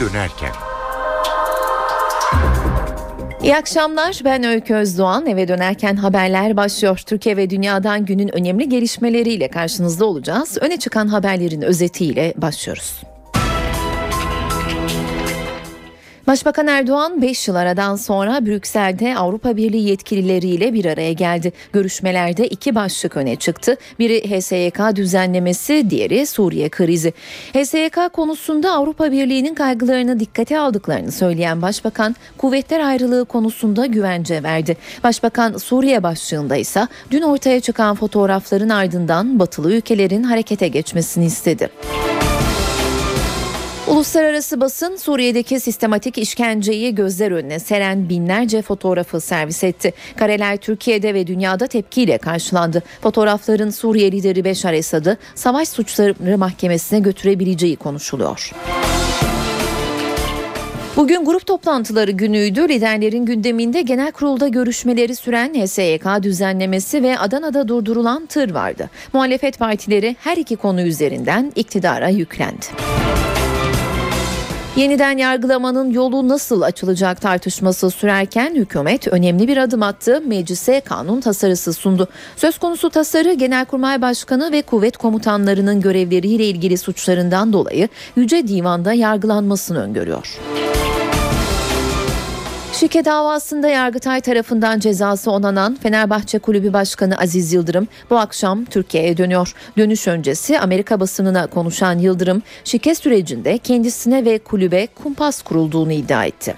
dönerken. İyi akşamlar. Ben Öykü Özdoğan. Eve dönerken haberler başlıyor. Türkiye ve dünyadan günün önemli gelişmeleriyle karşınızda olacağız. Öne çıkan haberlerin özetiyle başlıyoruz. Başbakan Erdoğan 5 yıl aradan sonra Brüksel'de Avrupa Birliği yetkilileriyle bir araya geldi. Görüşmelerde iki başlık öne çıktı. Biri HSYK düzenlemesi, diğeri Suriye krizi. HSYK konusunda Avrupa Birliği'nin kaygılarını dikkate aldıklarını söyleyen Başbakan, kuvvetler ayrılığı konusunda güvence verdi. Başbakan Suriye başlığında ise dün ortaya çıkan fotoğrafların ardından batılı ülkelerin harekete geçmesini istedi. Uluslararası basın Suriye'deki sistematik işkenceyi gözler önüne seren binlerce fotoğrafı servis etti. Kareler Türkiye'de ve dünyada tepkiyle karşılandı. Fotoğrafların Suriye lideri Beşar Esad'ı savaş suçları mahkemesine götürebileceği konuşuluyor. Bugün grup toplantıları günüydü. Liderlerin gündeminde genel kurulda görüşmeleri süren HSYK düzenlemesi ve Adana'da durdurulan tır vardı. Muhalefet partileri her iki konu üzerinden iktidara yüklendi. Yeniden yargılamanın yolu nasıl açılacak tartışması sürerken hükümet önemli bir adım attı. Meclise kanun tasarısı sundu. Söz konusu tasarı Genelkurmay Başkanı ve kuvvet komutanlarının görevleriyle ilgili suçlarından dolayı Yüce Divan'da yargılanmasını öngörüyor. Şike davasında Yargıtay tarafından cezası onanan Fenerbahçe Kulübü Başkanı Aziz Yıldırım bu akşam Türkiye'ye dönüyor. Dönüş öncesi Amerika basınına konuşan Yıldırım, şike sürecinde kendisine ve kulübe kumpas kurulduğunu iddia etti.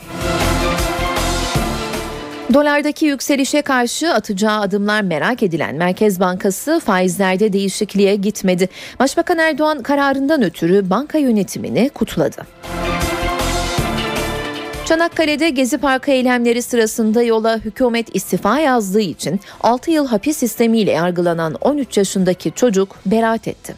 Dolardaki yükselişe karşı atacağı adımlar merak edilen Merkez Bankası faizlerde değişikliğe gitmedi. Başbakan Erdoğan kararından ötürü banka yönetimini kutladı. Çanakkale'de Gezi Parkı eylemleri sırasında yola hükümet istifa yazdığı için 6 yıl hapis sistemiyle yargılanan 13 yaşındaki çocuk beraat etti.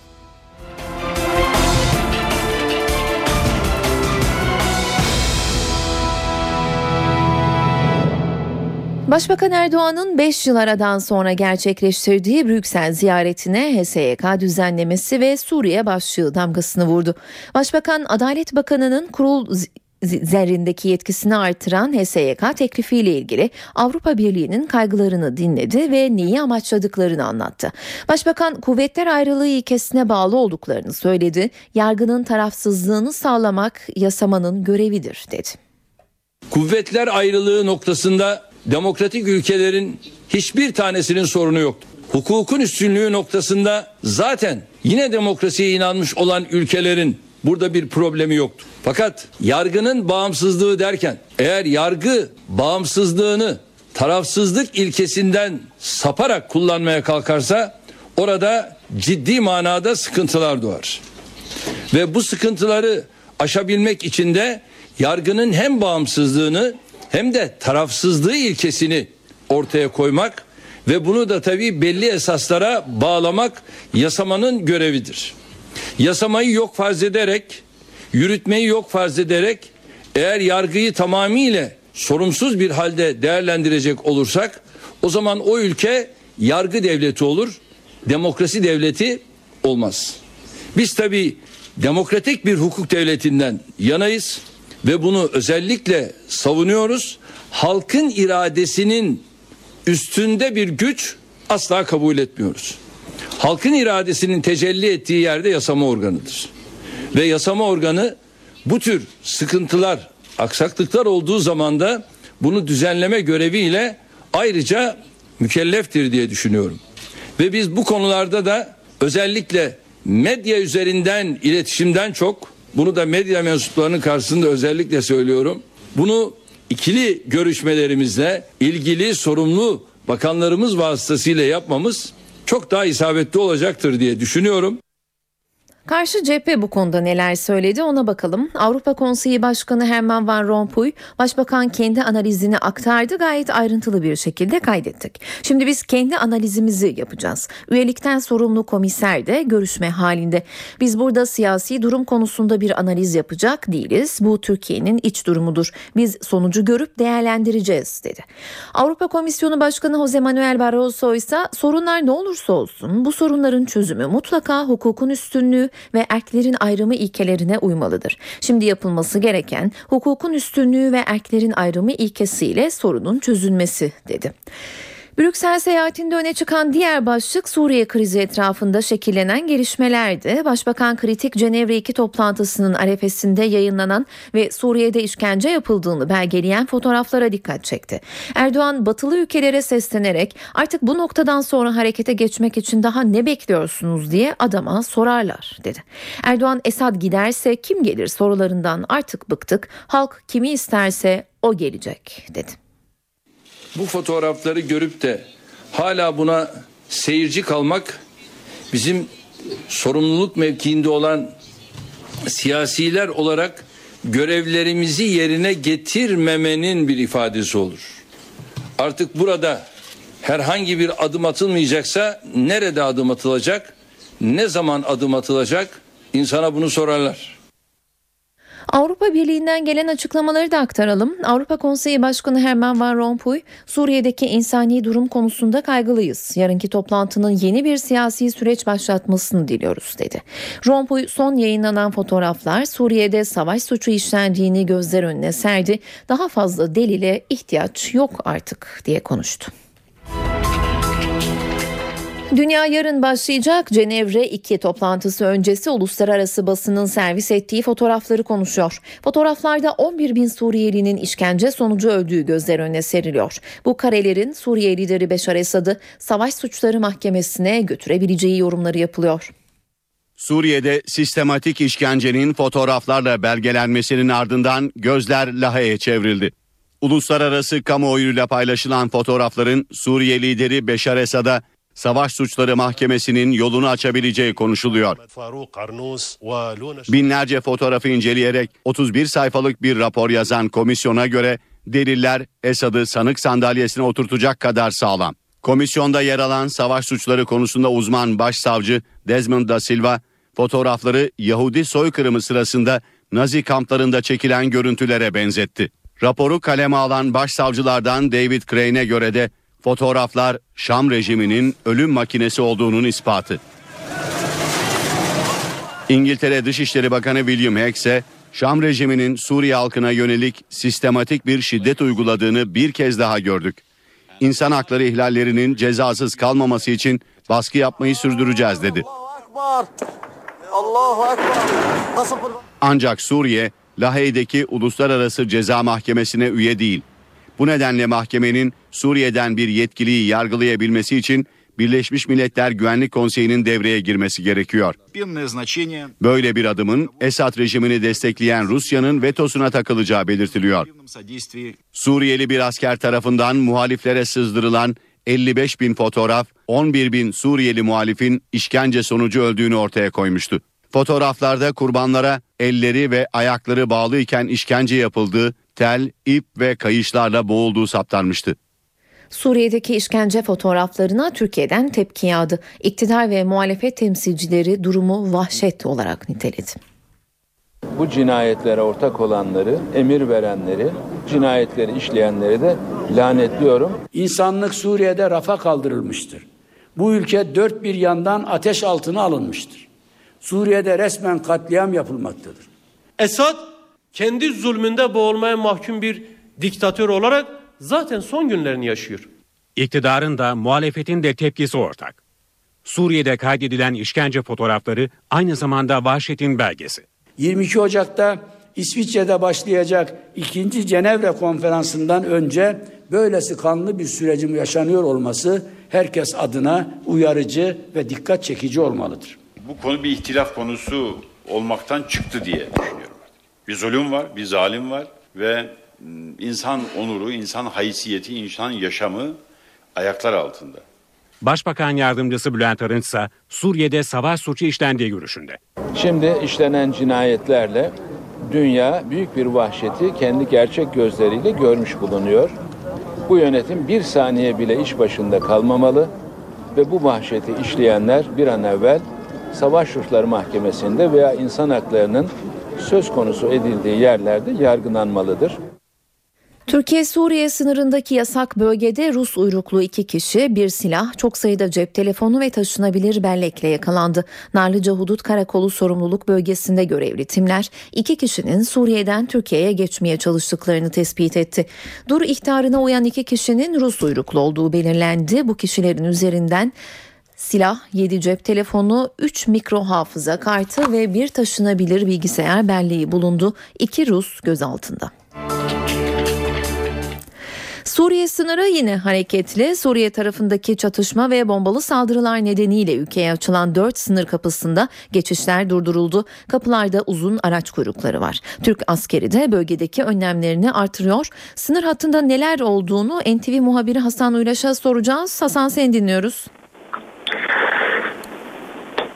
Başbakan Erdoğan'ın 5 yıl aradan sonra gerçekleştirdiği Brüksel ziyaretine HSYK düzenlemesi ve Suriye başlığı damgasını vurdu. Başbakan Adalet Bakanı'nın kurul zerrindeki yetkisini artıran HSYK teklifiyle ilgili Avrupa Birliği'nin kaygılarını dinledi ve neyi amaçladıklarını anlattı. Başbakan kuvvetler ayrılığı ilkesine bağlı olduklarını söyledi. Yargının tarafsızlığını sağlamak yasamanın görevidir dedi. Kuvvetler ayrılığı noktasında demokratik ülkelerin hiçbir tanesinin sorunu yoktu. Hukukun üstünlüğü noktasında zaten yine demokrasiye inanmış olan ülkelerin Burada bir problemi yoktu. Fakat yargının bağımsızlığı derken eğer yargı bağımsızlığını tarafsızlık ilkesinden saparak kullanmaya kalkarsa orada ciddi manada sıkıntılar doğar. Ve bu sıkıntıları aşabilmek için de yargının hem bağımsızlığını hem de tarafsızlığı ilkesini ortaya koymak ve bunu da tabii belli esaslara bağlamak yasamanın görevidir. Yasamayı yok farz ederek, yürütmeyi yok farz ederek eğer yargıyı tamamıyla sorumsuz bir halde değerlendirecek olursak o zaman o ülke yargı devleti olur, demokrasi devleti olmaz. Biz tabi demokratik bir hukuk devletinden yanayız ve bunu özellikle savunuyoruz. Halkın iradesinin üstünde bir güç asla kabul etmiyoruz halkın iradesinin tecelli ettiği yerde yasama organıdır. Ve yasama organı bu tür sıkıntılar, aksaklıklar olduğu zaman da bunu düzenleme göreviyle ayrıca mükelleftir diye düşünüyorum. Ve biz bu konularda da özellikle medya üzerinden iletişimden çok bunu da medya mensuplarının karşısında özellikle söylüyorum. Bunu ikili görüşmelerimizle ilgili sorumlu bakanlarımız vasıtasıyla yapmamız çok daha isabetli olacaktır diye düşünüyorum. Karşı cephe bu konuda neler söyledi ona bakalım. Avrupa Konseyi Başkanı Herman Van Rompuy, Başbakan kendi analizini aktardı gayet ayrıntılı bir şekilde kaydettik. Şimdi biz kendi analizimizi yapacağız. Üyelikten sorumlu komiser de görüşme halinde. Biz burada siyasi durum konusunda bir analiz yapacak değiliz. Bu Türkiye'nin iç durumudur. Biz sonucu görüp değerlendireceğiz dedi. Avrupa Komisyonu Başkanı Jose Manuel Barroso ise sorunlar ne olursa olsun bu sorunların çözümü mutlaka hukukun üstünlüğü ve erklerin ayrımı ilkelerine uymalıdır. Şimdi yapılması gereken hukukun üstünlüğü ve erklerin ayrımı ilkesiyle sorunun çözülmesi dedi. Brüksel seyahatinde öne çıkan diğer başlık Suriye krizi etrafında şekillenen gelişmelerdi. Başbakan kritik Cenevre 2 toplantısının arefesinde yayınlanan ve Suriye'de işkence yapıldığını belgeleyen fotoğraflara dikkat çekti. Erdoğan batılı ülkelere seslenerek artık bu noktadan sonra harekete geçmek için daha ne bekliyorsunuz diye adama sorarlar dedi. Erdoğan Esad giderse kim gelir sorularından artık bıktık. Halk kimi isterse o gelecek dedi bu fotoğrafları görüp de hala buna seyirci kalmak bizim sorumluluk mevkiinde olan siyasiler olarak görevlerimizi yerine getirmemenin bir ifadesi olur. Artık burada herhangi bir adım atılmayacaksa nerede adım atılacak? Ne zaman adım atılacak? İnsana bunu sorarlar. Avrupa Birliği'nden gelen açıklamaları da aktaralım. Avrupa Konseyi Başkanı Herman Van Rompuy, Suriye'deki insani durum konusunda kaygılıyız. Yarınki toplantının yeni bir siyasi süreç başlatmasını diliyoruz dedi. Rompuy son yayınlanan fotoğraflar Suriye'de savaş suçu işlendiğini gözler önüne serdi. Daha fazla delile ihtiyaç yok artık diye konuştu. Dünya yarın başlayacak Cenevre 2 toplantısı öncesi uluslararası basının servis ettiği fotoğrafları konuşuyor. Fotoğraflarda 11 bin Suriyelinin işkence sonucu öldüğü gözler önüne seriliyor. Bu karelerin Suriye lideri Beşar Esad'ı savaş suçları mahkemesine götürebileceği yorumları yapılıyor. Suriye'de sistematik işkencenin fotoğraflarla belgelenmesinin ardından gözler Lahey'e çevrildi. Uluslararası kamuoyuyla paylaşılan fotoğrafların Suriye lideri Beşar Esad'a Savaş Suçları Mahkemesi'nin yolunu açabileceği konuşuluyor. Binlerce fotoğrafı inceleyerek 31 sayfalık bir rapor yazan komisyona göre deliller Esad'ı sanık sandalyesine oturtacak kadar sağlam. Komisyonda yer alan savaş suçları konusunda uzman başsavcı Desmond da Silva fotoğrafları Yahudi soykırımı sırasında Nazi kamplarında çekilen görüntülere benzetti. Raporu kaleme alan başsavcılardan David Crane'e göre de Fotoğraflar Şam rejiminin ölüm makinesi olduğunun ispatı. İngiltere Dışişleri Bakanı William Hague ise Şam rejiminin Suriye halkına yönelik sistematik bir şiddet uyguladığını bir kez daha gördük. İnsan hakları ihlallerinin cezasız kalmaması için baskı yapmayı sürdüreceğiz dedi. Ancak Suriye, Lahey'deki Uluslararası Ceza Mahkemesi'ne üye değil. Bu nedenle mahkemenin Suriye'den bir yetkiliyi yargılayabilmesi için Birleşmiş Milletler Güvenlik Konseyi'nin devreye girmesi gerekiyor. Böyle bir adımın Esad rejimini destekleyen Rusya'nın vetosuna takılacağı belirtiliyor. Suriyeli bir asker tarafından muhaliflere sızdırılan 55 bin fotoğraf 11 bin Suriyeli muhalifin işkence sonucu öldüğünü ortaya koymuştu. Fotoğraflarda kurbanlara elleri ve ayakları bağlıyken işkence yapıldığı, tel, ip ve kayışlarla boğulduğu saptanmıştı. Suriye'deki işkence fotoğraflarına Türkiye'den tepki yağdı. İktidar ve muhalefet temsilcileri durumu vahşet olarak niteledi. Bu cinayetlere ortak olanları, emir verenleri, cinayetleri işleyenleri de lanetliyorum. İnsanlık Suriye'de rafa kaldırılmıştır. Bu ülke dört bir yandan ateş altına alınmıştır. Suriye'de resmen katliam yapılmaktadır. Esad kendi zulmünde boğulmaya mahkum bir diktatör olarak zaten son günlerini yaşıyor. İktidarın da muhalefetin de tepkisi ortak. Suriye'de kaydedilen işkence fotoğrafları aynı zamanda vahşetin belgesi. 22 Ocak'ta İsviçre'de başlayacak ikinci Cenevre konferansından önce böylesi kanlı bir sürecin yaşanıyor olması herkes adına uyarıcı ve dikkat çekici olmalıdır. Bu konu bir ihtilaf konusu olmaktan çıktı diye düşünüyorum. Bir zulüm var, bir zalim var ve insan onuru, insan haysiyeti, insan yaşamı ayaklar altında. Başbakan Yardımcısı Bülent Arınç ise Suriye'de savaş suçu işlendiği görüşünde. Şimdi işlenen cinayetlerle dünya büyük bir vahşeti kendi gerçek gözleriyle görmüş bulunuyor. Bu yönetim bir saniye bile iş başında kalmamalı ve bu vahşeti işleyenler bir an evvel Savaş Suçları Mahkemesi'nde veya insan haklarının söz konusu edildiği yerlerde yargılanmalıdır. Türkiye-Suriye sınırındaki yasak bölgede Rus uyruklu iki kişi bir silah, çok sayıda cep telefonu ve taşınabilir bellekle yakalandı. Narlıca Hudut Karakolu sorumluluk bölgesinde görevli timler iki kişinin Suriye'den Türkiye'ye geçmeye çalıştıklarını tespit etti. Dur ihtarına uyan iki kişinin Rus uyruklu olduğu belirlendi. Bu kişilerin üzerinden Silah, 7 cep telefonu, 3 mikro hafıza kartı ve bir taşınabilir bilgisayar belleği bulundu. İki Rus gözaltında. Suriye sınırı yine hareketli. Suriye tarafındaki çatışma ve bombalı saldırılar nedeniyle ülkeye açılan 4 sınır kapısında geçişler durduruldu. Kapılarda uzun araç kuyrukları var. Türk askeri de bölgedeki önlemlerini artırıyor. Sınır hattında neler olduğunu NTV muhabiri Hasan Uylaş'a soracağız. Hasan seni dinliyoruz.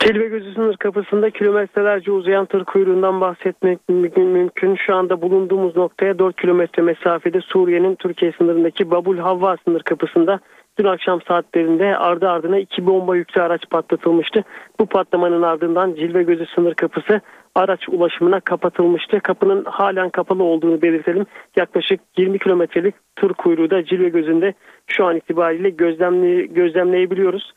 Cilve Gözü sınır kapısında kilometrelerce uzayan tır kuyruğundan bahsetmek mümkün. Şu anda bulunduğumuz noktaya 4 kilometre mesafede Suriye'nin Türkiye sınırındaki Babul Havva sınır kapısında dün akşam saatlerinde ardı ardına iki bomba yüklü araç patlatılmıştı. Bu patlamanın ardından Cilve Gözü sınır kapısı araç ulaşımına kapatılmıştı. Kapının halen kapalı olduğunu belirtelim. Yaklaşık 20 kilometrelik tır kuyruğu da Cilve Gözü'nde şu an itibariyle gözlemley gözlemleyebiliyoruz.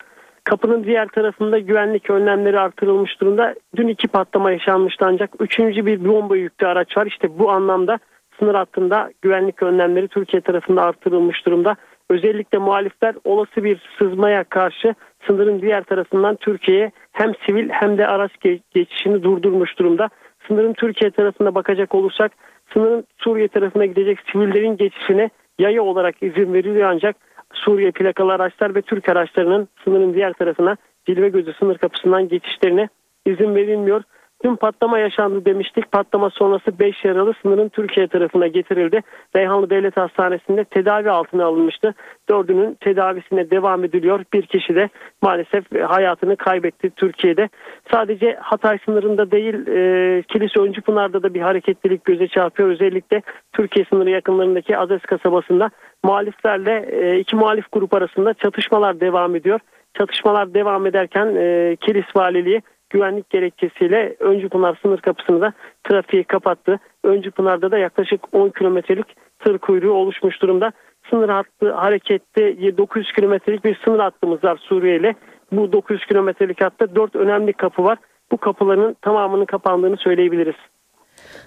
Kapının diğer tarafında güvenlik önlemleri artırılmış durumda. Dün iki patlama yaşanmıştı ancak üçüncü bir bomba yüklü araç var. İşte bu anlamda sınır hattında güvenlik önlemleri Türkiye tarafında artırılmış durumda. Özellikle muhalifler olası bir sızmaya karşı sınırın diğer tarafından Türkiye'ye hem sivil hem de araç geçişini durdurmuş durumda. Sınırın Türkiye tarafına bakacak olursak sınırın Suriye tarafına gidecek sivillerin geçişine yaya olarak izin veriliyor ancak Suriye plakalı araçlar ve Türk araçlarının sınırın diğer tarafına Cilve Gözü sınır kapısından geçişlerine izin verilmiyor. Dün patlama yaşandı demiştik. Patlama sonrası 5 yaralı sınırın Türkiye tarafına getirildi. Reyhanlı Devlet Hastanesi'nde tedavi altına alınmıştı. Dördünün tedavisine devam ediliyor. Bir kişi de maalesef hayatını kaybetti Türkiye'de. Sadece Hatay sınırında değil e, Kilise Öncü Pınar'da da bir hareketlilik göze çarpıyor. Özellikle Türkiye sınırı yakınlarındaki Azes kasabasında muhaliflerle e, iki muhalif grup arasında çatışmalar devam ediyor. Çatışmalar devam ederken e, Kilis Valiliği güvenlik gerekçesiyle Öncü Pınar sınır kapısını da trafiği kapattı. Öncü Pınar'da da yaklaşık 10 kilometrelik tır kuyruğu oluşmuş durumda. Sınır hattı harekette 900 kilometrelik bir sınır hattımız var Suriye ile. Bu 900 kilometrelik hatta 4 önemli kapı var. Bu kapıların tamamının kapandığını söyleyebiliriz.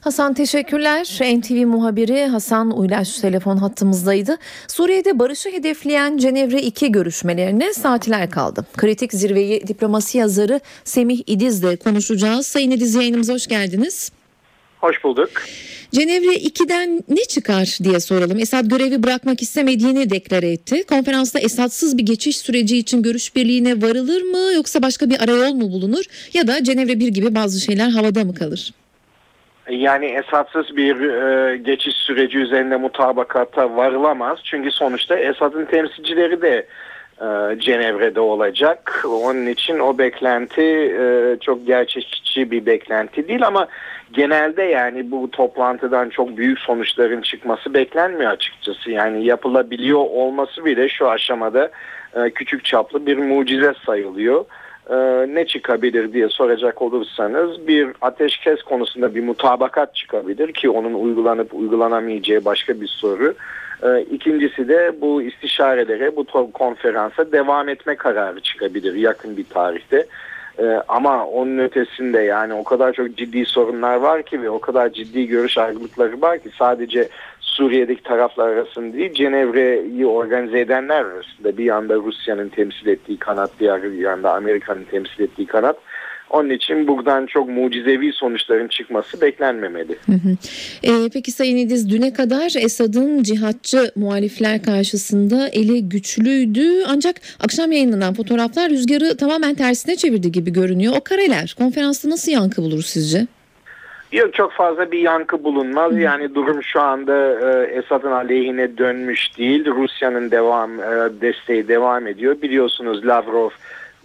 Hasan teşekkürler. NTV muhabiri Hasan Uylaş telefon hattımızdaydı. Suriye'de barışı hedefleyen Cenevre 2 görüşmelerine saatler kaldı. Kritik zirveyi diplomasi yazarı Semih İdiz'le konuşacağız. Sayın İdiz yayınımıza hoş geldiniz. Hoş bulduk. Cenevre 2'den ne çıkar diye soralım. Esad görevi bırakmak istemediğini deklare etti. Konferansta Esad'sız bir geçiş süreci için görüş birliğine varılır mı yoksa başka bir arayol mu bulunur ya da Cenevre 1 gibi bazı şeyler havada mı kalır? Yani esatsız bir e, geçiş süreci üzerinde mutabakata varılamaz. Çünkü sonuçta Esad'ın temsilcileri de e, Cenevre'de olacak. Onun için o beklenti e, çok gerçekçi bir beklenti değil ama genelde yani bu toplantıdan çok büyük sonuçların çıkması beklenmiyor açıkçası. Yani yapılabiliyor olması bile şu aşamada e, küçük çaplı bir mucize sayılıyor e, ne çıkabilir diye soracak olursanız bir ateşkes konusunda bir mutabakat çıkabilir ki onun uygulanıp uygulanamayacağı başka bir soru. E, ikincisi de bu istişarelere, bu konferansa devam etme kararı çıkabilir yakın bir tarihte. Ee, ama onun ötesinde yani o kadar çok ciddi sorunlar var ki ve o kadar ciddi görüş ayrılıkları var ki sadece Suriye'deki taraflar arasında değil Cenevre'yi organize edenler arasında bir yanda Rusya'nın temsil ettiği kanat diğer yanda Amerika'nın temsil ettiği kanat onun için buradan çok mucizevi sonuçların çıkması beklenmemeli. Hı hı. E, peki Sayın İdiz düne kadar Esad'ın cihatçı muhalifler karşısında eli güçlüydü ancak akşam yayınlanan fotoğraflar rüzgarı tamamen tersine çevirdi gibi görünüyor. O kareler konferansta nasıl yankı bulur sizce? Yok çok fazla bir yankı bulunmaz. Yani durum şu anda e, Esad'ın aleyhine dönmüş değil. Rusya'nın devam e, desteği devam ediyor. Biliyorsunuz Lavrov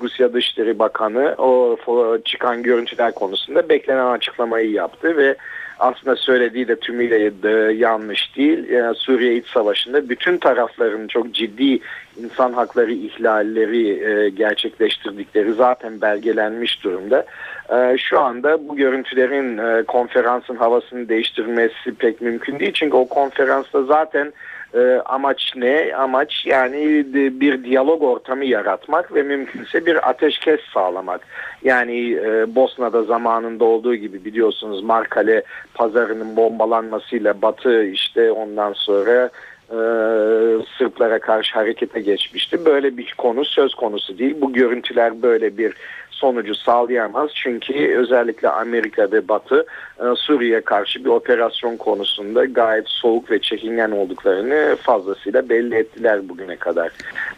Rusya Dışişleri Bakanı o çıkan görüntüler konusunda beklenen açıklamayı yaptı ve aslında söylediği de tümüyle de yanlış değil. Yani Suriye İç Savaşı'nda bütün tarafların çok ciddi insan hakları ihlalleri e, gerçekleştirdikleri zaten belgelenmiş durumda. E, şu anda bu görüntülerin e, konferansın havasını değiştirmesi pek mümkün değil. Çünkü o konferansta zaten e, amaç ne? Amaç yani bir diyalog ortamı yaratmak ve mümkünse bir ateşkes sağlamak. Yani e, Bosna'da zamanında olduğu gibi biliyorsunuz Markale pazarının bombalanmasıyla Batı işte ondan sonra e, Sırplara karşı harekete geçmişti. Böyle bir konu söz konusu değil. Bu görüntüler böyle bir sonucu sağlayamaz. Çünkü özellikle Amerika ve Batı e, Suriye karşı bir operasyon konusunda gayet soğuk ve çekingen olduklarını fazlasıyla belli ettiler bugüne kadar.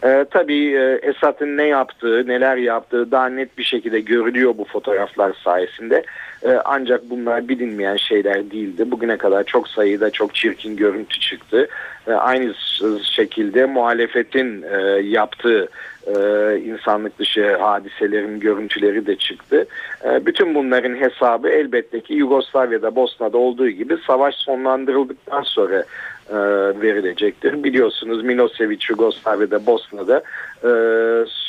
E, tabii e, Esad'ın ne yaptığı, neler yaptığı daha net bir şekilde görülüyor bu fotoğraflar sayesinde. E, ancak bunlar bilinmeyen şeyler değildi. Bugüne kadar çok sayıda çok çirkin görüntü çıktı. E, aynı şekilde muhalefetin e, yaptığı insanlık dışı hadiselerin görüntüleri de çıktı. Bütün bunların hesabı elbette ki Yugoslavya'da, Bosna'da olduğu gibi savaş sonlandırıldıktan sonra verilecektir. Biliyorsunuz Milosevic Yugoslavya'da, Bosna'da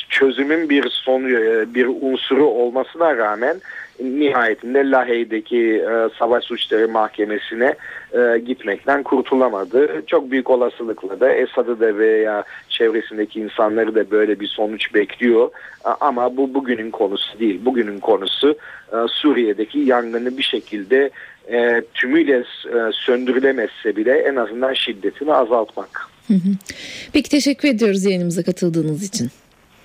çözümün bir sonu, bir unsuru olmasına rağmen nihayetinde Lahey'deki e, Savaş Suçları Mahkemesi'ne e, gitmekten kurtulamadı. Çok büyük olasılıkla da Esad'ı da veya çevresindeki insanları da böyle bir sonuç bekliyor. Ama bu bugünün konusu değil. Bugünün konusu e, Suriye'deki yangını bir şekilde e, tümüyle e, söndürülemezse bile en azından şiddetini azaltmak. Peki teşekkür ediyoruz yayınımıza katıldığınız için.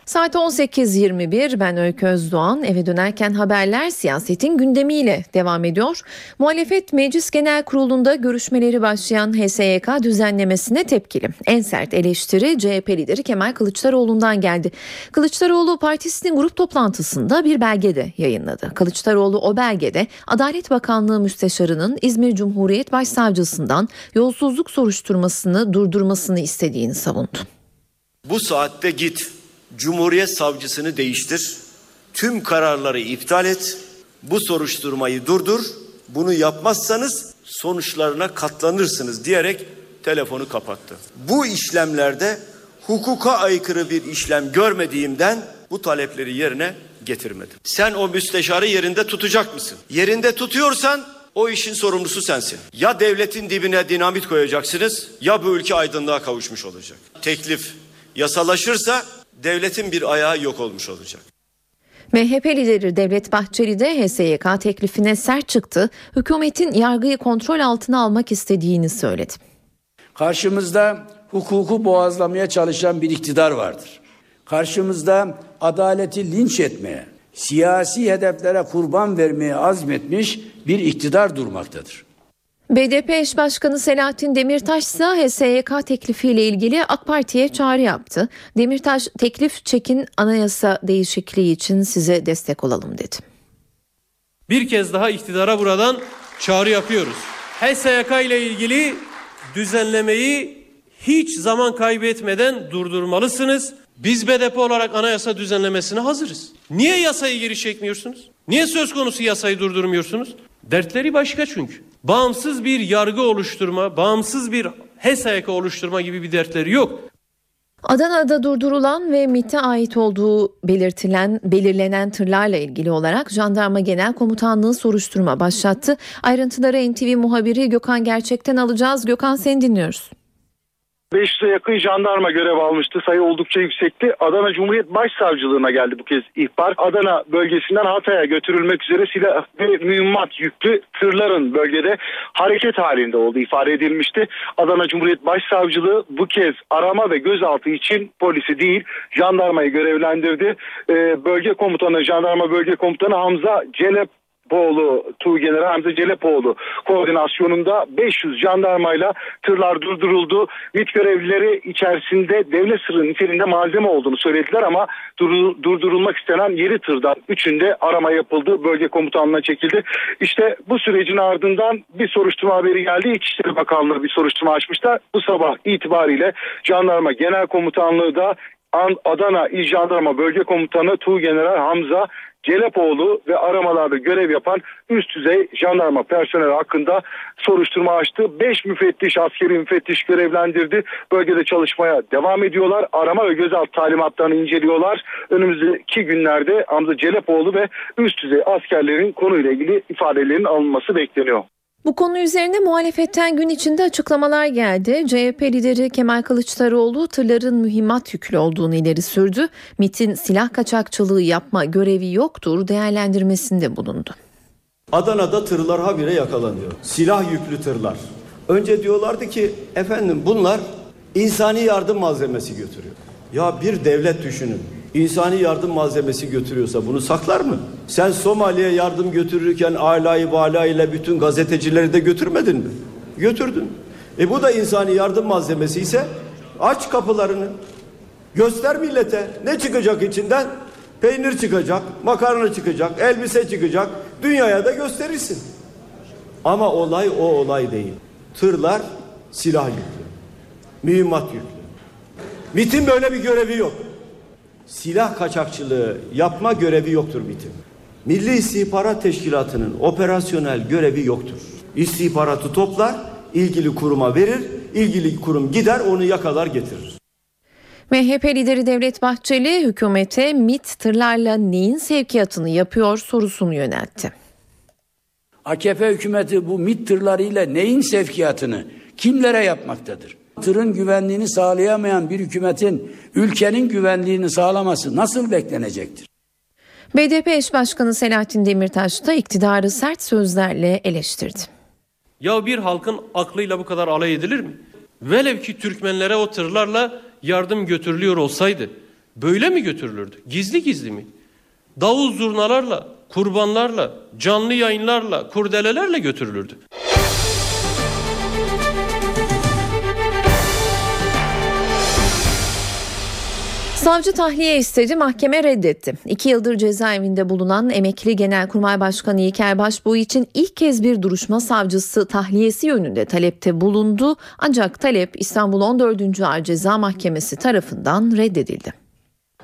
Saat 18.21 ben Öykü Özdoğan eve dönerken haberler siyasetin gündemiyle devam ediyor. Muhalefet Meclis Genel Kurulu'nda görüşmeleri başlayan HSYK düzenlemesine tepkili. En sert eleştiri CHP lideri Kemal Kılıçdaroğlu'ndan geldi. Kılıçdaroğlu partisinin grup toplantısında bir belge de yayınladı. Kılıçdaroğlu o belgede Adalet Bakanlığı Müsteşarı'nın İzmir Cumhuriyet Başsavcısından yolsuzluk soruşturmasını durdurmasını istediğini savundu. Bu saatte git Cumhuriyet Savcısını değiştir. Tüm kararları iptal et. Bu soruşturmayı durdur. Bunu yapmazsanız sonuçlarına katlanırsınız diyerek telefonu kapattı. Bu işlemlerde hukuka aykırı bir işlem görmediğimden bu talepleri yerine getirmedim. Sen o müsteşarı yerinde tutacak mısın? Yerinde tutuyorsan o işin sorumlusu sensin. Ya devletin dibine dinamit koyacaksınız ya bu ülke aydınlığa kavuşmuş olacak. Teklif yasalaşırsa devletin bir ayağı yok olmuş olacak. MHP lideri Devlet Bahçeli de HSYK teklifine sert çıktı. Hükümetin yargıyı kontrol altına almak istediğini söyledi. Karşımızda hukuku boğazlamaya çalışan bir iktidar vardır. Karşımızda adaleti linç etmeye, siyasi hedeflere kurban vermeye azmetmiş bir iktidar durmaktadır. BDP eş başkanı Selahattin Demirtaş ise HSYK teklifiyle ilgili AK Parti'ye çağrı yaptı. Demirtaş teklif çekin anayasa değişikliği için size destek olalım dedi. Bir kez daha iktidara buradan çağrı yapıyoruz. HSYK ile ilgili düzenlemeyi hiç zaman kaybetmeden durdurmalısınız. Biz BDP olarak anayasa düzenlemesine hazırız. Niye yasayı geri çekmiyorsunuz? Niye söz konusu yasayı durdurmuyorsunuz? Dertleri başka çünkü. Bağımsız bir yargı oluşturma, bağımsız bir HESAYK oluşturma gibi bir dertleri yok. Adana'da durdurulan ve MIT'e ait olduğu belirtilen belirlenen tırlarla ilgili olarak Jandarma Genel Komutanlığı soruşturma başlattı. Ayrıntıları NTV muhabiri Gökhan Gerçek'ten alacağız. Gökhan seni dinliyoruz. 500'e yakın jandarma görev almıştı. Sayı oldukça yüksekti. Adana Cumhuriyet Başsavcılığına geldi bu kez ihbar. Adana bölgesinden Hatay'a götürülmek üzere silah ve mühimmat yüklü tırların bölgede hareket halinde olduğu ifade edilmişti. Adana Cumhuriyet Başsavcılığı bu kez arama ve gözaltı için polisi değil jandarmayı görevlendirdi. Ee, bölge komutanı, jandarma bölge komutanı Hamza Celep Poğlu, Tuğgeneral Hamza Celepoğlu koordinasyonunda 500 jandarmayla tırlar durduruldu. MİT görevlileri içerisinde devlet sırrı niteliğinde malzeme olduğunu söylediler ama dur, durdurulmak istenen yeri tırdan üçünde arama yapıldı. Bölge komutanlığına çekildi. İşte bu sürecin ardından bir soruşturma haberi geldi. İçişleri Bakanlığı bir soruşturma açmışlar. Bu sabah itibariyle jandarma genel komutanlığı da Adana İl Jandarma Bölge Komutanı Tuğgeneral Hamza Celepoğlu ve aramalarda görev yapan üst düzey jandarma personeli hakkında soruşturma açtı. 5 müfettiş, askeri müfettiş görevlendirdi. Bölgede çalışmaya devam ediyorlar. Arama ve gözaltı talimatlarını inceliyorlar. Önümüzdeki günlerde Hamza Celepoğlu ve üst düzey askerlerin konuyla ilgili ifadelerinin alınması bekleniyor. Bu konu üzerine muhalefetten gün içinde açıklamalar geldi. CHP lideri Kemal Kılıçdaroğlu tırların mühimmat yüklü olduğunu ileri sürdü. MIT'in silah kaçakçılığı yapma görevi yoktur değerlendirmesinde bulundu. Adana'da tırlar habire yakalanıyor. Silah yüklü tırlar. Önce diyorlardı ki efendim bunlar insani yardım malzemesi götürüyor. Ya bir devlet düşünün. İnsani yardım malzemesi götürüyorsa bunu saklar mı? Sen Somali'ye yardım götürürken alayı vala ile bütün gazetecileri de götürmedin mi? Götürdün. E bu da insani yardım malzemesi ise aç kapılarını. Göster millete ne çıkacak içinden? Peynir çıkacak, makarna çıkacak, elbise çıkacak. Dünyaya da gösterirsin. Ama olay o olay değil. Tırlar silah yüklü. Mühimmat yüklü. MIT'in böyle bir görevi yok. Silah kaçakçılığı yapma görevi yoktur MIT'in. Milli İstihbarat Teşkilatı'nın operasyonel görevi yoktur. İstihbaratı toplar, ilgili kuruma verir, ilgili kurum gider onu yakalar getirir. MHP lideri Devlet Bahçeli hükümete MIT tırlarla neyin sevkiyatını yapıyor sorusunu yöneltti. AKP hükümeti bu MİT tırlarıyla neyin sevkiyatını kimlere yapmaktadır? Tırın güvenliğini sağlayamayan bir hükümetin ülkenin güvenliğini sağlaması nasıl beklenecektir? BDP eş başkanı Selahattin Demirtaş da iktidarı sert sözlerle eleştirdi. Ya bir halkın aklıyla bu kadar alay edilir mi? Velev ki Türkmenlere o tırlarla yardım götürülüyor olsaydı böyle mi götürülürdü? Gizli gizli mi? Davul zurnalarla, kurbanlarla, canlı yayınlarla, kurdelelerle götürülürdü. Savcı tahliye istedi, mahkeme reddetti. İki yıldır cezaevinde bulunan emekli Genelkurmay Başkanı İlker Başbuğ için ilk kez bir duruşma savcısı tahliyesi yönünde talepte bulundu. Ancak talep İstanbul 14. Ağır Ceza Mahkemesi tarafından reddedildi.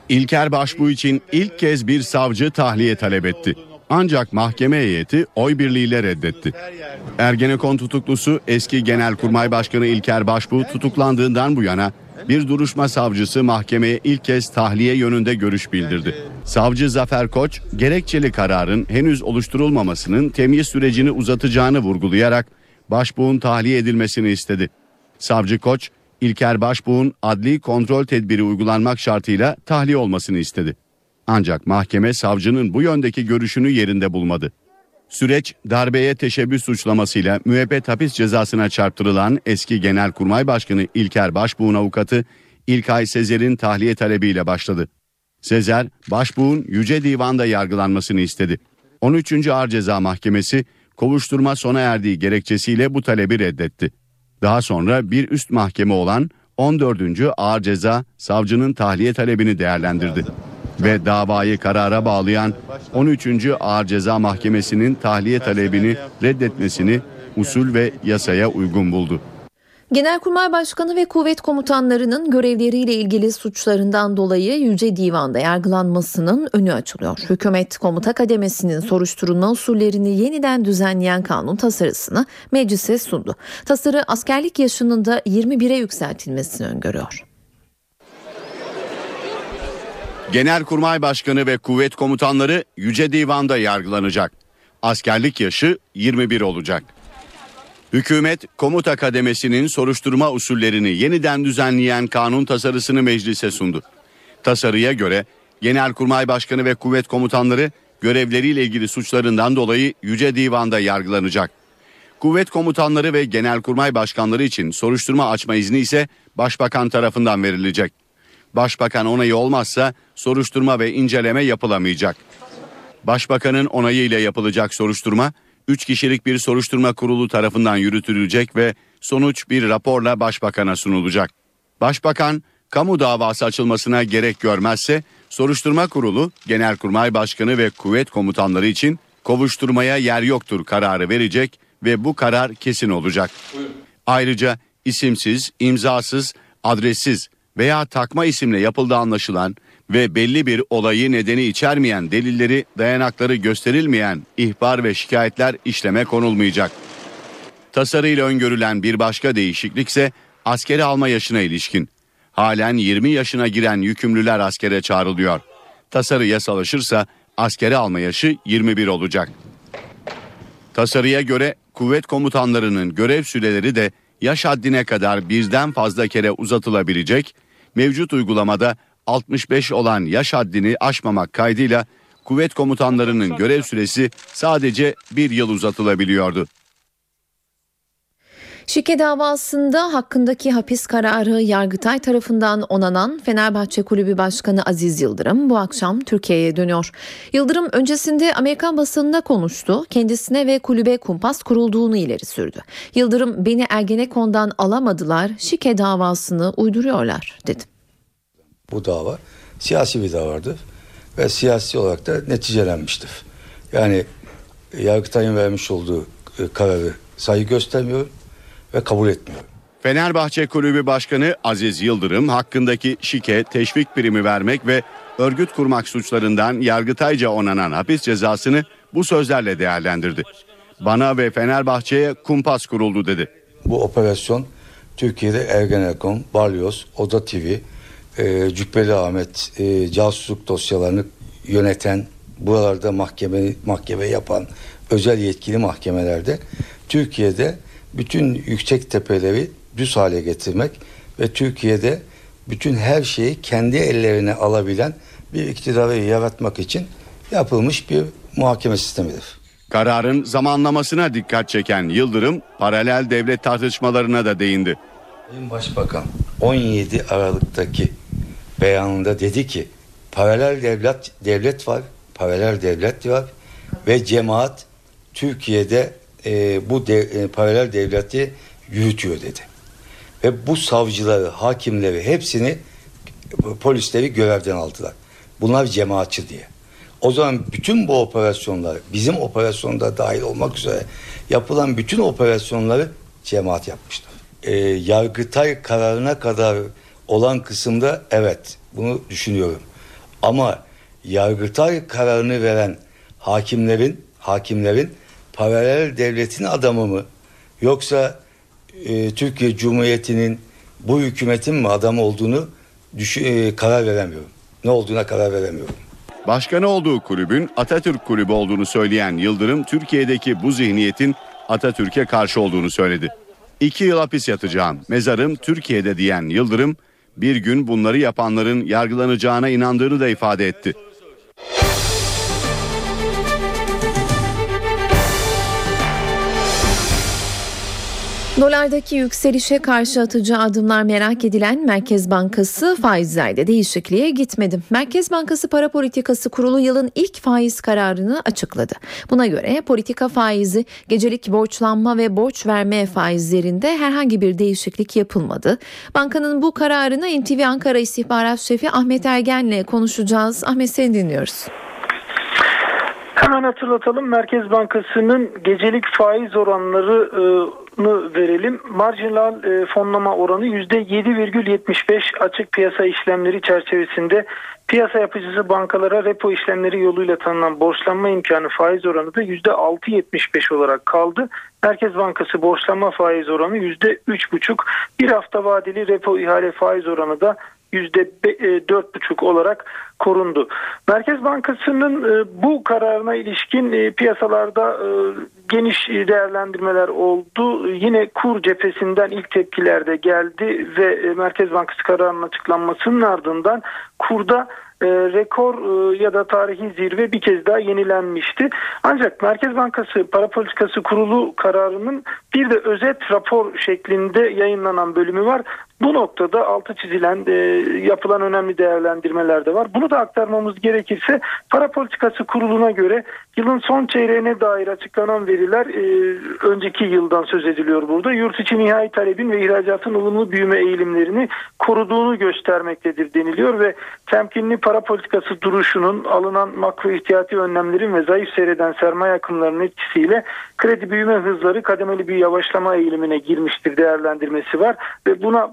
İlker Başbuğ için ilk kez bir savcı tahliye talep etti. Ancak mahkeme heyeti oy birliğiyle reddetti. Ergenekon tutuklusu eski Genelkurmay Başkanı İlker Başbuğ tutuklandığından bu yana bir duruşma savcısı mahkemeye ilk kez tahliye yönünde görüş bildirdi. Savcı Zafer Koç gerekçeli kararın henüz oluşturulmamasının temyiz sürecini uzatacağını vurgulayarak Başbuğ'un tahliye edilmesini istedi. Savcı Koç, İlker Başbuğ'un adli kontrol tedbiri uygulanmak şartıyla tahliye olmasını istedi. Ancak mahkeme savcının bu yöndeki görüşünü yerinde bulmadı. Süreç darbeye teşebbüs suçlamasıyla müebbet hapis cezasına çarptırılan eski Genelkurmay Başkanı İlker Başbuğ'un avukatı İlkay Sezer'in tahliye talebiyle başladı. Sezer, Başbuğ'un Yüce Divan'da yargılanmasını istedi. 13. Ağır Ceza Mahkemesi kovuşturma sona erdiği gerekçesiyle bu talebi reddetti. Daha sonra bir üst mahkeme olan 14. Ağır Ceza savcının tahliye talebini değerlendirdi ve davayı karara bağlayan 13. Ağır Ceza Mahkemesi'nin tahliye talebini reddetmesini usul ve yasaya uygun buldu. Genelkurmay Başkanı ve kuvvet komutanlarının görevleriyle ilgili suçlarından dolayı Yüce Divan'da yargılanmasının önü açılıyor. Hükümet komuta kademesinin soruşturulma usullerini yeniden düzenleyen kanun tasarısını meclise sundu. Tasarı askerlik yaşının da 21'e yükseltilmesini öngörüyor. Genelkurmay Başkanı ve kuvvet komutanları Yüce Divan'da yargılanacak. Askerlik yaşı 21 olacak. Hükümet komuta kademesinin soruşturma usullerini yeniden düzenleyen kanun tasarısını meclise sundu. Tasarıya göre Genelkurmay Başkanı ve kuvvet komutanları görevleriyle ilgili suçlarından dolayı Yüce Divan'da yargılanacak. Kuvvet komutanları ve genelkurmay başkanları için soruşturma açma izni ise başbakan tarafından verilecek. Başbakan onayı olmazsa soruşturma ve inceleme yapılamayacak. Başbakanın onayı ile yapılacak soruşturma 3 kişilik bir soruşturma kurulu tarafından yürütülecek ve sonuç bir raporla başbakana sunulacak. Başbakan kamu davası açılmasına gerek görmezse soruşturma kurulu Genelkurmay Başkanı ve kuvvet komutanları için kovuşturmaya yer yoktur kararı verecek ve bu karar kesin olacak. Ayrıca isimsiz, imzasız, adressiz veya takma isimle yapıldığı anlaşılan ve belli bir olayı nedeni içermeyen delilleri dayanakları gösterilmeyen ihbar ve şikayetler işleme konulmayacak. Tasarıyla öngörülen bir başka değişiklik ise askeri alma yaşına ilişkin. Halen 20 yaşına giren yükümlüler askere çağrılıyor. Tasarı yasalaşırsa askere alma yaşı 21 olacak. Tasarıya göre kuvvet komutanlarının görev süreleri de yaş haddine kadar birden fazla kere uzatılabilecek. Mevcut uygulamada 65 olan yaş haddini aşmamak kaydıyla kuvvet komutanlarının görev süresi sadece bir yıl uzatılabiliyordu. Şike davasında hakkındaki hapis kararı Yargıtay tarafından onanan Fenerbahçe Kulübü Başkanı Aziz Yıldırım bu akşam Türkiye'ye dönüyor. Yıldırım öncesinde Amerikan basınında konuştu. Kendisine ve kulübe kumpas kurulduğunu ileri sürdü. Yıldırım beni Ergenekon'dan alamadılar, Şike davasını uyduruyorlar dedi. Bu dava siyasi bir davadır ve siyasi olarak da neticelenmiştir. Yani Yargıtay'ın vermiş olduğu e, kararı saygı göstermiyor ve kabul etmiyor. Fenerbahçe Kulübü Başkanı Aziz Yıldırım hakkındaki şike, teşvik primi vermek ve örgüt kurmak suçlarından yargıtayca onanan hapis cezasını bu sözlerle değerlendirdi. Bana ve Fenerbahçe'ye kumpas kuruldu dedi. Bu operasyon Türkiye'de Ergenekon, Balyoz, Oda TV, e, Cübbeli Ahmet e, casusluk dosyalarını yöneten, buralarda mahkeme mahkeme yapan özel yetkili mahkemelerde Türkiye'de bütün yüksek tepeleri düz hale getirmek ve Türkiye'de bütün her şeyi kendi ellerine alabilen bir iktidarı yaratmak için yapılmış bir muhakeme sistemidir. Kararın zamanlamasına dikkat çeken Yıldırım paralel devlet tartışmalarına da değindi. Sayın Başbakan 17 Aralık'taki beyanında dedi ki paralel devlet devlet var, paralel devlet var ve cemaat Türkiye'de e, bu de, e, paralel devleti yürütüyor dedi. Ve bu savcıları, hakimleri hepsini polisleri görevden aldılar. Bunlar cemaatçı diye. O zaman bütün bu operasyonlar bizim operasyonda dahil olmak üzere yapılan bütün operasyonları cemaat yapmışlar. E, Yargıtay kararına kadar olan kısımda evet bunu düşünüyorum. Ama Yargıtay kararını veren hakimlerin hakimlerin paralel devletin adamı mı yoksa e, Türkiye Cumhuriyeti'nin bu hükümetin mi adamı olduğunu düşün, e, karar veremiyorum. Ne olduğuna karar veremiyorum. Başkanı olduğu kulübün Atatürk Kulübü olduğunu söyleyen Yıldırım, Türkiye'deki bu zihniyetin Atatürk'e karşı olduğunu söyledi. İki yıl hapis yatacağım, mezarım Türkiye'de diyen Yıldırım, bir gün bunları yapanların yargılanacağına inandığını da ifade etti. Dolardaki yükselişe karşı atacağı adımlar merak edilen Merkez Bankası faizlerde değişikliğe gitmedi. Merkez Bankası Para Politikası Kurulu yılın ilk faiz kararını açıkladı. Buna göre politika faizi gecelik borçlanma ve borç verme faizlerinde herhangi bir değişiklik yapılmadı. Bankanın bu kararını NTV Ankara İstihbarat Şefi Ahmet Ergen'le konuşacağız. Ahmet seni dinliyoruz. Hemen hatırlatalım Merkez Bankası'nın gecelik faiz oranları verelim. Marjinal e, fonlama oranı %7,75 açık piyasa işlemleri çerçevesinde piyasa yapıcısı bankalara repo işlemleri yoluyla tanınan borçlanma imkanı faiz oranı da %6,75 olarak kaldı. Merkez Bankası borçlanma faiz oranı %3,5. Bir hafta vadeli repo ihale faiz oranı da %4,5 olarak korundu. Merkez Bankası'nın e, bu kararına ilişkin e, piyasalarda e, geniş değerlendirmeler oldu. Yine kur cephesinden ilk tepkiler de geldi ve Merkez Bankası kararının açıklanmasının ardından kurda e, rekor e, ya da tarihi zirve bir kez daha yenilenmişti. Ancak Merkez Bankası Para Politikası Kurulu kararının bir de özet rapor şeklinde yayınlanan bölümü var. Bu noktada altı çizilen e, yapılan önemli değerlendirmeler de var. Bunu da aktarmamız gerekirse para politikası kuruluna göre yılın son çeyreğine dair açıklanan veriler e, önceki yıldan söz ediliyor burada. Yurt içi nihai talebin ve ihracatın ılımlı büyüme eğilimlerini koruduğunu göstermektedir deniliyor ve temkinli para politikası duruşunun alınan makro ihtiyati önlemlerin ve zayıf seyreden sermaye akımlarının etkisiyle kredi büyüme hızları kademeli büyüme yavaşlama eğilimine girmiştir değerlendirmesi var ve buna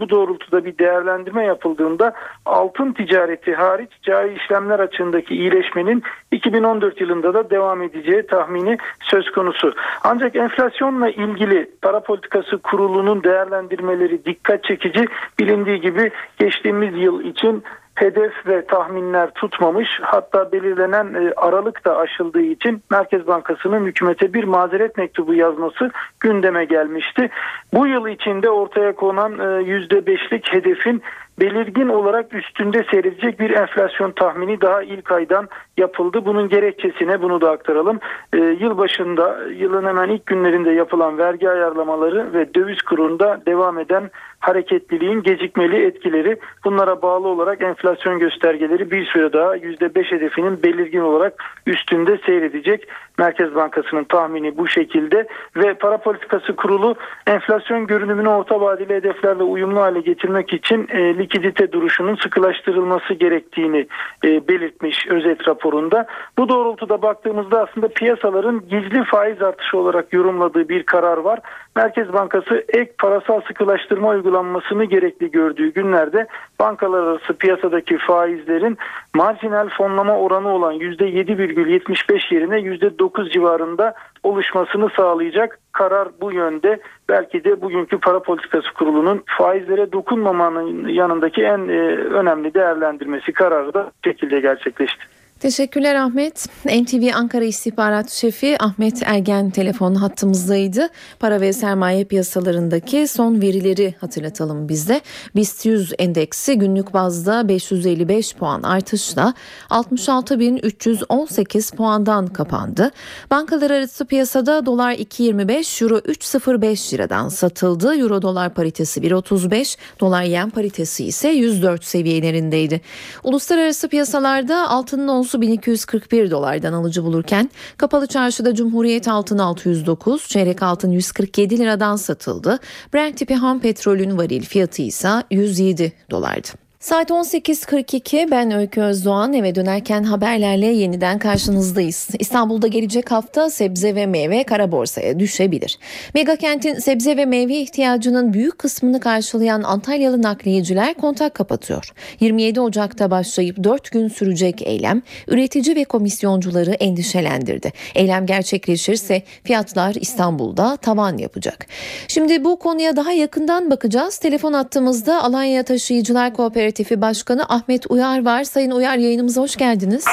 bu doğrultuda bir değerlendirme yapıldığında altın ticareti hariç cari işlemler açığındaki iyileşmenin 2014 yılında da devam edeceği tahmini söz konusu. Ancak enflasyonla ilgili para politikası kurulunun değerlendirmeleri dikkat çekici. Bilindiği gibi geçtiğimiz yıl için hedef ve tahminler tutmamış hatta belirlenen e, aralık da aşıldığı için Merkez Bankası'nın hükümete bir mazeret mektubu yazması gündeme gelmişti. Bu yıl içinde ortaya konan %5'lik e, hedefin belirgin olarak üstünde seyredecek bir enflasyon tahmini daha ilk aydan yapıldı. Bunun gerekçesine bunu da aktaralım. E, yıl başında yılın hemen ilk günlerinde yapılan vergi ayarlamaları ve döviz kurunda devam eden hareketliliğin gecikmeli etkileri bunlara bağlı olarak enflasyon göstergeleri bir süre daha %5 hedefinin belirgin olarak üstünde seyredecek. Merkez Bankası'nın tahmini bu şekilde ve para politikası kurulu enflasyon görünümünü orta vadeli hedeflerle uyumlu hale getirmek için e, likidite duruşunun sıkılaştırılması gerektiğini e, belirtmiş özet raporunda. Bu doğrultuda baktığımızda aslında piyasaların gizli faiz artışı olarak yorumladığı bir karar var. Merkez Bankası ek parasal sıkılaştırma uygulanmasını gerekli gördüğü günlerde bankalar arası piyasadaki faizlerin marjinal fonlama oranı olan %7,75 yerine %9 civarında oluşmasını sağlayacak karar bu yönde. Belki de bugünkü para politikası kurulunun faizlere dokunmamanın yanındaki en e, önemli değerlendirmesi kararı da şekilde gerçekleşti. Teşekkürler Ahmet. NTV Ankara İstihbarat Şefi Ahmet Ergen telefon hattımızdaydı. Para ve sermaye piyasalarındaki son verileri hatırlatalım bizde. BIST 100 endeksi günlük bazda 555 puan artışla 66.318 puandan kapandı. Bankalar arası piyasada dolar 2.25, euro 3.05 liradan satıldı. Euro dolar paritesi 1.35, dolar yen paritesi ise 104 seviyelerindeydi. Uluslararası piyasalarda altının onsu 1241 dolardan alıcı bulurken kapalı çarşıda Cumhuriyet altın 609, çeyrek altın 147 liradan satıldı. Brent tipi ham petrolün varil fiyatı ise 107 dolardı. Saat 18.42 ben Öykü Özdoğan eve dönerken haberlerle yeniden karşınızdayız. İstanbul'da gelecek hafta sebze ve meyve kara borsaya düşebilir. Mega kentin sebze ve meyve ihtiyacının büyük kısmını karşılayan Antalyalı nakliyeciler kontak kapatıyor. 27 Ocak'ta başlayıp 4 gün sürecek eylem üretici ve komisyoncuları endişelendirdi. Eylem gerçekleşirse fiyatlar İstanbul'da tavan yapacak. Şimdi bu konuya daha yakından bakacağız. Telefon attığımızda Alanya Taşıyıcılar Kooperatifi Kooperatifi Başkanı Ahmet Uyar var. Sayın Uyar yayınımıza hoş geldiniz.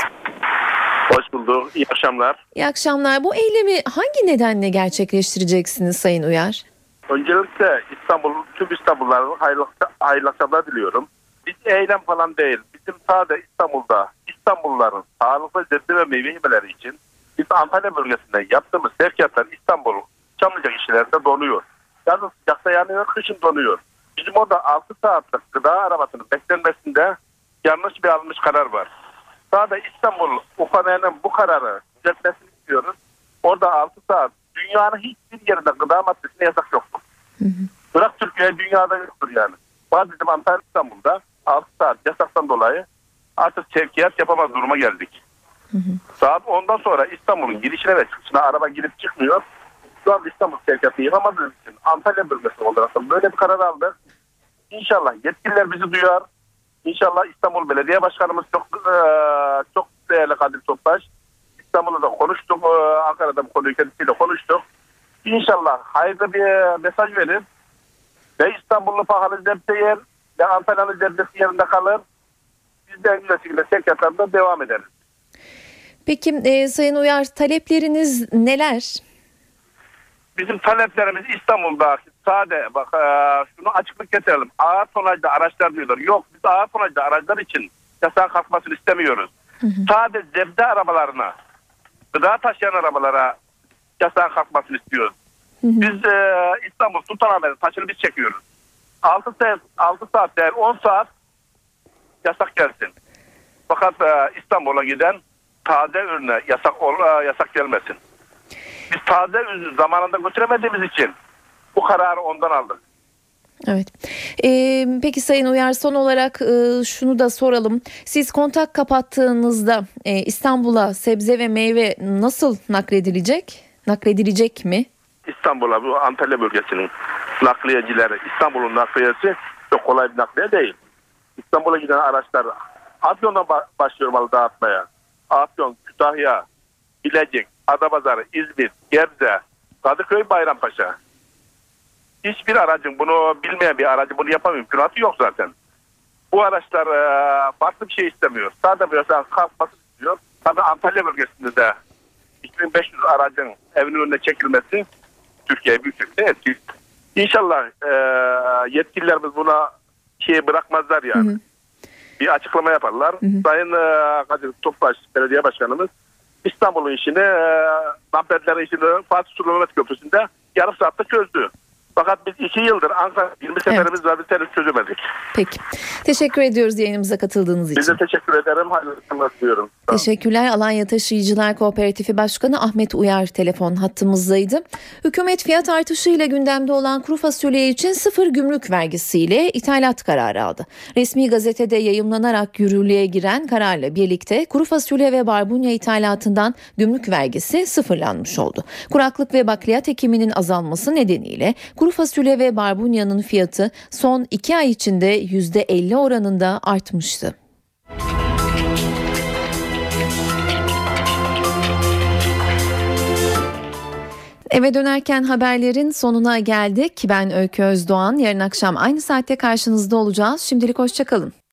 Hoş bulduk. İyi akşamlar. İyi akşamlar. Bu eylemi hangi nedenle gerçekleştireceksiniz Sayın Uyar? Öncelikle İstanbul, tüm İstanbulluların hayırlı, hayırlı akşamlar diliyorum. Biz eylem falan değil. Bizim sadece İstanbul'da İstanbulluların sağlıklı sebze ve meyve yemeleri için biz Antalya bölgesinde yaptığımız sevkiyatlar İstanbul Çamlıca işlerinde donuyor. Yazın sıcakta yanıyor, kışın donuyor. Bizim orada 6 saatlik gıda arabasının beklenmesinde yanlış bir alınmış karar var. Sadece İstanbul UFA'nın bu kararı düzeltmesini istiyoruz. Orada 6 saat dünyanın hiçbir yerinde gıda maddesine yasak yoktur. Hı hı. Bırak Türkiye dünyada yoktur yani. Bazı bizim Antalya İstanbul'da 6 saat yasaktan dolayı artık sevkiyat yapamaz duruma geldik. Hı hı. Saat 10'dan sonra İstanbul'un girişine ve çıkışına araba girip çıkmıyor. Şu an İstanbul sevkiyatı yapamadığımız için Antalya bölgesi olarak böyle bir karar. İnşallah yetkililer bizi duyar. İnşallah İstanbul Belediye Başkanımız çok e, çok değerli Kadir Topbaş. İstanbul'da da konuştuk. E, Ankara'da bu konuyu kendisiyle konuştuk. İnşallah hayırlı bir mesaj verir. Ve İstanbul'un pahalı zebde yer ve Antalya'nın zebdesi yerinde kalır. Biz de en güzel şekilde sevkiyatlarında devam ederiz. Peki e, Sayın Uyar talepleriniz neler? Bizim taleplerimiz İstanbul'da sade bak e, şunu açıklık getirelim. Ağır tonajlı araçlar diyorlar. Yok biz ağır tonajlı araçlar için yasağın kalkmasını istemiyoruz. Hı hı. Sade zebde arabalarına gıda taşıyan arabalara yasağın kalkmasını istiyoruz. Hı hı. Biz e, İstanbul Sultanahmet'in taşını biz çekiyoruz. 6 saat, 6 saat değil 10 saat yasak gelsin. Fakat e, İstanbul'a giden taze ürüne yasak, e, yasak gelmesin. Biz taze ürünü zamanında götüremediğimiz için bu kararı ondan aldık. Evet. Ee, peki Sayın Uyar son olarak e, şunu da soralım. Siz kontak kapattığınızda e, İstanbul'a sebze ve meyve nasıl nakledilecek? Nakledilecek mi? İstanbul'a bu Antalya bölgesinin nakliyecileri İstanbul'un nakliyesi çok kolay bir nakliye değil. İstanbul'a giden araçlar Afyon'dan ba- başlıyor malı dağıtmaya. Afyon, Kütahya, Bilecik, Adapazarı, İzmir, Gebze, Kadıköy, Bayrampaşa. Hiçbir aracın bunu bilmeyen bir aracın bunu yapma mümkünatı yok zaten. Bu araçlar e, farklı bir şey istemiyor. Sadece mesela kalkması istiyor. Tabii Antalya bölgesinde de 2500 aracın evinin önüne çekilmesi Türkiye büyük bir etki. İnşallah e, yetkililerimiz buna şey bırakmazlar yani. Bir açıklama yaparlar. Sayın e, Kadir Topbaş Belediye Başkanımız İstanbul'un işini, e, Namperlerin işini Fatih Sultan Mehmet Köprüsü'nde yarım saatte çözdü. Fakat biz iki yıldır Ankara 20 seferimiz var bir tane çözemedik. Peki. Teşekkür ediyoruz yayınımıza katıldığınız için. Biz de teşekkür ederim. Hayırlı diliyorum. Teşekkürler. Alanya Taşıyıcılar Kooperatifi Başkanı Ahmet Uyar telefon hattımızdaydı. Hükümet fiyat artışıyla gündemde olan kuru fasulye için sıfır gümrük vergisiyle ithalat kararı aldı. Resmi gazetede yayımlanarak yürürlüğe giren kararla birlikte kuru fasulye ve barbunya ithalatından gümrük vergisi sıfırlanmış oldu. Kuraklık ve bakliyat ekiminin azalması nedeniyle kuru fasulye ve barbunyanın fiyatı son iki ay içinde %50 oranında artmıştı. Eve dönerken haberlerin sonuna geldik. Ben Öykü Özdoğan. Yarın akşam aynı saatte karşınızda olacağız. Şimdilik hoşçakalın.